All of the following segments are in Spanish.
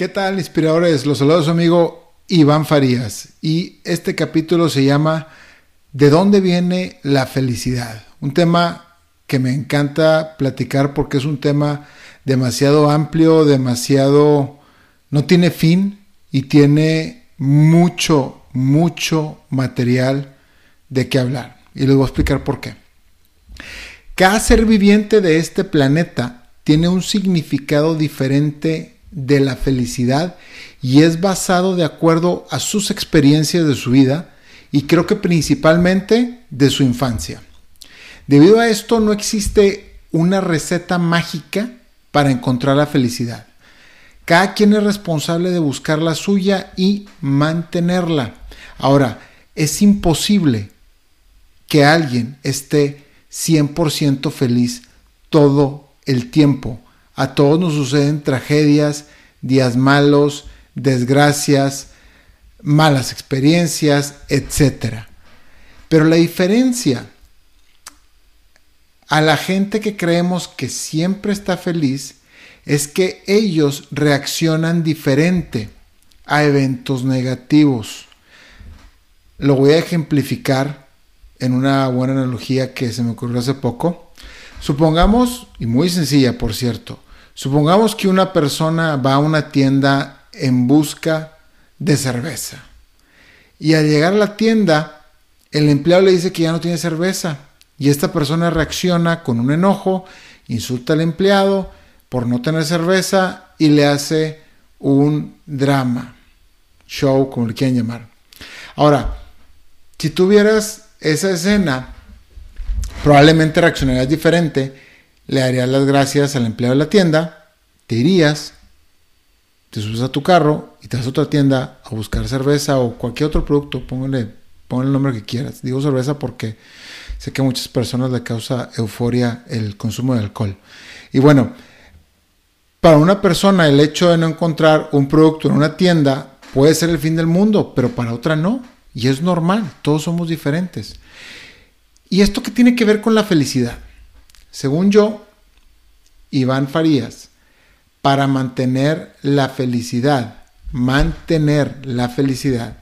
¿Qué tal, inspiradores? Los saludos amigo Iván Farías y este capítulo se llama ¿De dónde viene la felicidad? Un tema que me encanta platicar porque es un tema demasiado amplio, demasiado... no tiene fin y tiene mucho, mucho material de qué hablar. Y les voy a explicar por qué. Cada ser viviente de este planeta tiene un significado diferente de la felicidad y es basado de acuerdo a sus experiencias de su vida y creo que principalmente de su infancia. Debido a esto no existe una receta mágica para encontrar la felicidad. Cada quien es responsable de buscar la suya y mantenerla. Ahora, es imposible que alguien esté 100% feliz todo el tiempo a todos nos suceden tragedias, días malos, desgracias, malas experiencias, etc. Pero la diferencia a la gente que creemos que siempre está feliz es que ellos reaccionan diferente a eventos negativos. Lo voy a ejemplificar en una buena analogía que se me ocurrió hace poco. Supongamos, y muy sencilla por cierto, Supongamos que una persona va a una tienda en busca de cerveza. Y al llegar a la tienda, el empleado le dice que ya no tiene cerveza. Y esta persona reacciona con un enojo, insulta al empleado por no tener cerveza y le hace un drama, show, como le quieran llamar. Ahora, si tuvieras esa escena, probablemente reaccionarías diferente le darías las gracias al empleado de la tienda, te irías, te subes a tu carro y te vas a otra tienda a buscar cerveza o cualquier otro producto, póngale, el nombre que quieras. Digo cerveza porque sé que a muchas personas le causa euforia el consumo de alcohol. Y bueno, para una persona el hecho de no encontrar un producto en una tienda puede ser el fin del mundo, pero para otra no. Y es normal, todos somos diferentes. ¿Y esto qué tiene que ver con la felicidad? Según yo, Iván Farías, para mantener la felicidad, mantener la felicidad,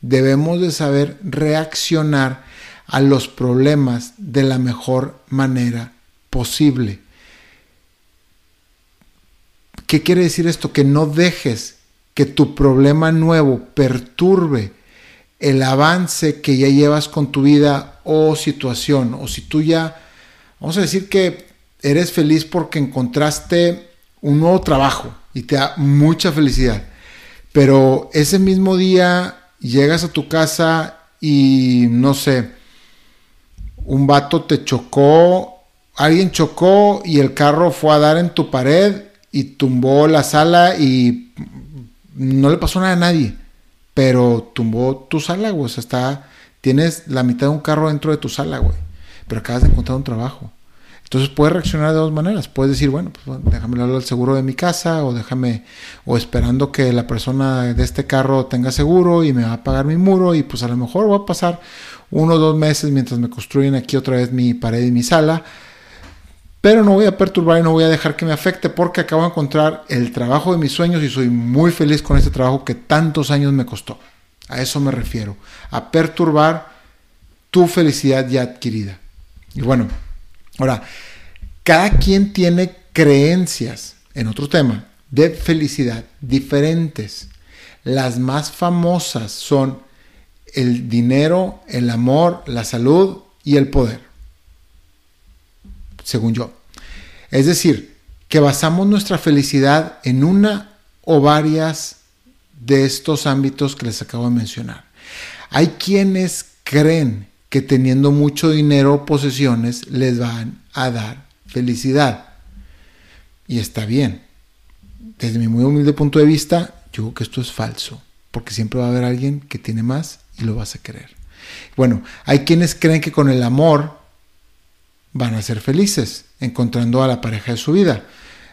debemos de saber reaccionar a los problemas de la mejor manera posible. ¿Qué quiere decir esto? Que no dejes que tu problema nuevo perturbe el avance que ya llevas con tu vida o situación. O si tú ya Vamos a decir que eres feliz porque encontraste un nuevo trabajo y te da mucha felicidad. Pero ese mismo día llegas a tu casa y no sé, un vato te chocó, alguien chocó y el carro fue a dar en tu pared y tumbó la sala y no le pasó nada a nadie, pero tumbó tu sala, güey. O sea, está, tienes la mitad de un carro dentro de tu sala, güey pero acabas de encontrar un trabajo. Entonces puedes reaccionar de dos maneras. Puedes decir, bueno, pues déjame hablar al seguro de mi casa o déjame, o esperando que la persona de este carro tenga seguro y me va a pagar mi muro y pues a lo mejor voy a pasar uno o dos meses mientras me construyen aquí otra vez mi pared y mi sala. Pero no voy a perturbar y no voy a dejar que me afecte porque acabo de encontrar el trabajo de mis sueños y soy muy feliz con este trabajo que tantos años me costó. A eso me refiero, a perturbar tu felicidad ya adquirida. Y bueno, ahora, cada quien tiene creencias, en otro tema, de felicidad diferentes. Las más famosas son el dinero, el amor, la salud y el poder, según yo. Es decir, que basamos nuestra felicidad en una o varias de estos ámbitos que les acabo de mencionar. Hay quienes creen que teniendo mucho dinero o posesiones les van a dar felicidad. Y está bien. Desde mi muy humilde punto de vista, yo creo que esto es falso, porque siempre va a haber alguien que tiene más y lo vas a querer. Bueno, hay quienes creen que con el amor van a ser felices, encontrando a la pareja de su vida,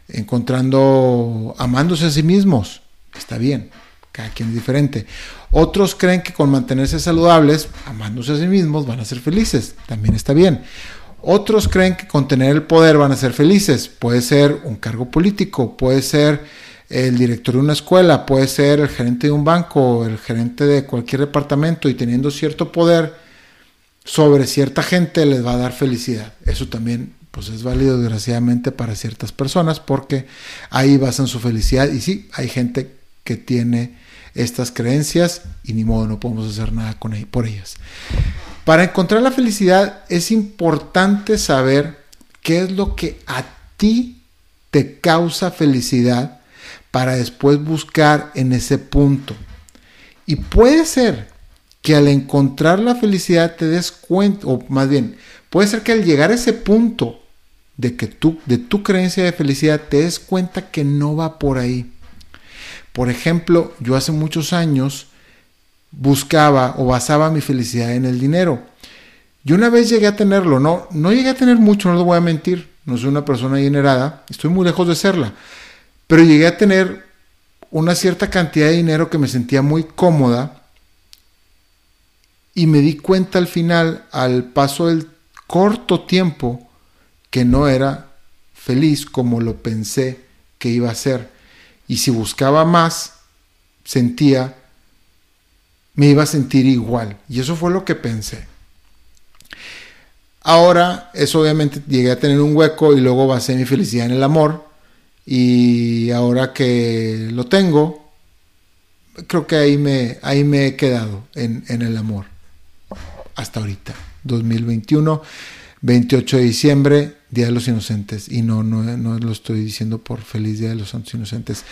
encontrando, amándose a sí mismos. Está bien, cada quien es diferente. Otros creen que con mantenerse saludables, amándose a sí mismos, van a ser felices. También está bien. Otros creen que con tener el poder van a ser felices. Puede ser un cargo político, puede ser el director de una escuela, puede ser el gerente de un banco, el gerente de cualquier departamento y teniendo cierto poder sobre cierta gente les va a dar felicidad. Eso también pues es válido desgraciadamente para ciertas personas porque ahí basan su felicidad y sí, hay gente que tiene estas creencias y ni modo, no podemos hacer nada con por ellas. Para encontrar la felicidad es importante saber qué es lo que a ti te causa felicidad para después buscar en ese punto. Y puede ser que al encontrar la felicidad te des cuenta, o más bien, puede ser que al llegar a ese punto de que tú, de tu creencia de felicidad, te des cuenta que no va por ahí. Por ejemplo, yo hace muchos años buscaba o basaba mi felicidad en el dinero. Yo una vez llegué a tenerlo, no, no llegué a tener mucho, no lo voy a mentir, no soy una persona adinerada, estoy muy lejos de serla, pero llegué a tener una cierta cantidad de dinero que me sentía muy cómoda y me di cuenta al final, al paso del corto tiempo, que no era feliz como lo pensé que iba a ser. Y si buscaba más, sentía, me iba a sentir igual. Y eso fue lo que pensé. Ahora, eso obviamente llegué a tener un hueco y luego basé mi felicidad en el amor. Y ahora que lo tengo, creo que ahí me, ahí me he quedado en, en el amor. Hasta ahorita, 2021, 28 de diciembre, Día de los Inocentes. Y no, no, no lo estoy diciendo por feliz Día de los Santos Inocentes.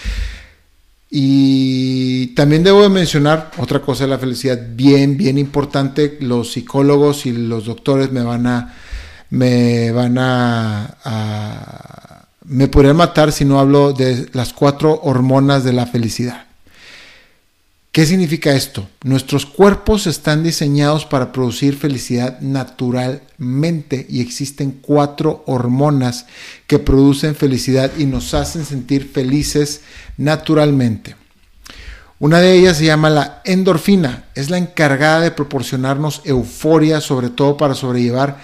Y también debo de mencionar otra cosa de la felicidad bien, bien importante. Los psicólogos y los doctores me van a, me van a, a me podrían matar si no hablo de las cuatro hormonas de la felicidad. ¿Qué significa esto? Nuestros cuerpos están diseñados para producir felicidad naturalmente y existen cuatro hormonas que producen felicidad y nos hacen sentir felices naturalmente. Una de ellas se llama la endorfina, es la encargada de proporcionarnos euforia, sobre todo para sobrellevar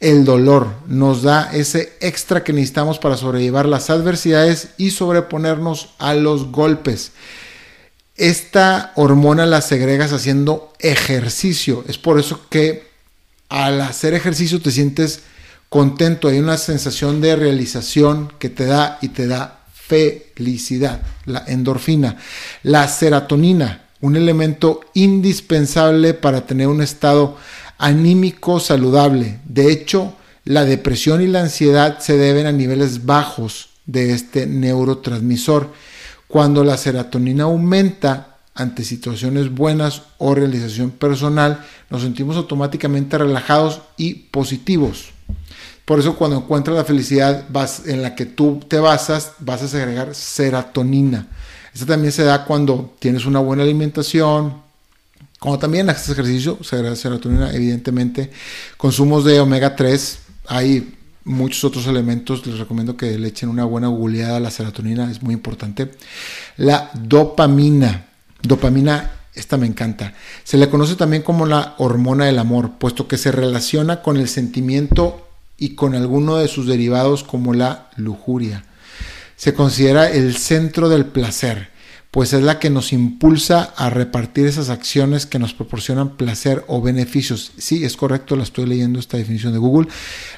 el dolor, nos da ese extra que necesitamos para sobrellevar las adversidades y sobreponernos a los golpes esta hormona la segregas haciendo ejercicio. Es por eso que al hacer ejercicio te sientes contento, hay una sensación de realización que te da y te da felicidad, la endorfina, la serotonina, un elemento indispensable para tener un estado anímico saludable. De hecho, la depresión y la ansiedad se deben a niveles bajos de este neurotransmisor cuando la serotonina aumenta ante situaciones buenas o realización personal, nos sentimos automáticamente relajados y positivos. Por eso cuando encuentras la felicidad en la que tú te basas, vas a segregar serotonina. Esta también se da cuando tienes una buena alimentación, cuando también haces ejercicio, serotonina, evidentemente. Consumos de omega 3, hay muchos otros elementos, les recomiendo que le echen una buena googleada a la serotonina, es muy importante. La dopamina, dopamina, esta me encanta. Se le conoce también como la hormona del amor, puesto que se relaciona con el sentimiento y con alguno de sus derivados como la lujuria. Se considera el centro del placer pues es la que nos impulsa a repartir esas acciones que nos proporcionan placer o beneficios. Sí, es correcto, la estoy leyendo esta definición de Google.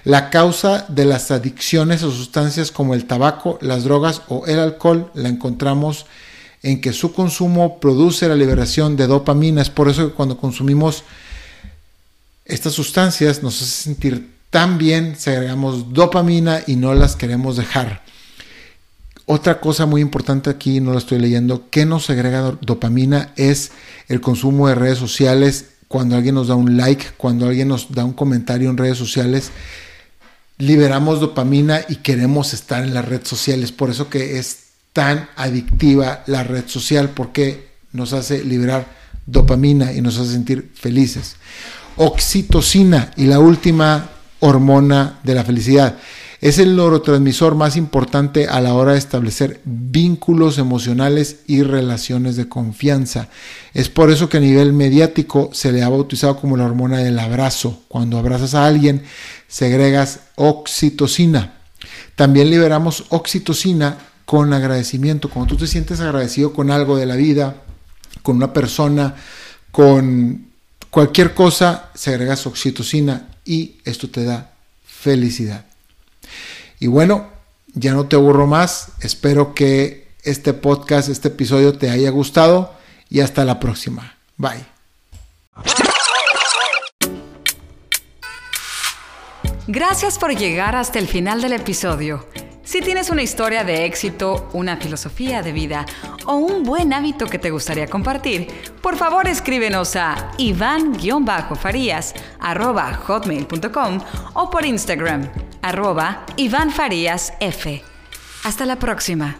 La causa de las adicciones a sustancias como el tabaco, las drogas o el alcohol la encontramos en que su consumo produce la liberación de dopamina. Es por eso que cuando consumimos estas sustancias nos hace sentir tan bien, agregamos dopamina y no las queremos dejar. Otra cosa muy importante aquí, no la estoy leyendo, que nos segrega dopamina es el consumo de redes sociales. Cuando alguien nos da un like, cuando alguien nos da un comentario en redes sociales, liberamos dopamina y queremos estar en las redes sociales. Por eso que es tan adictiva la red social, porque nos hace liberar dopamina y nos hace sentir felices. Oxitocina y la última hormona de la felicidad es el neurotransmisor más importante a la hora de establecer vínculos emocionales y relaciones de confianza. Es por eso que a nivel mediático se le ha bautizado como la hormona del abrazo. Cuando abrazas a alguien, segregas oxitocina. También liberamos oxitocina con agradecimiento. Cuando tú te sientes agradecido con algo de la vida, con una persona, con cualquier cosa, se agrega oxitocina y esto te da felicidad. Y bueno, ya no te aburro más. Espero que este podcast, este episodio te haya gustado y hasta la próxima. Bye. Gracias por llegar hasta el final del episodio. Si tienes una historia de éxito, una filosofía de vida o un buen hábito que te gustaría compartir, por favor escríbenos a iván-farías.hotmail.com o por Instagram, arroba Iván Farías F. Hasta la próxima.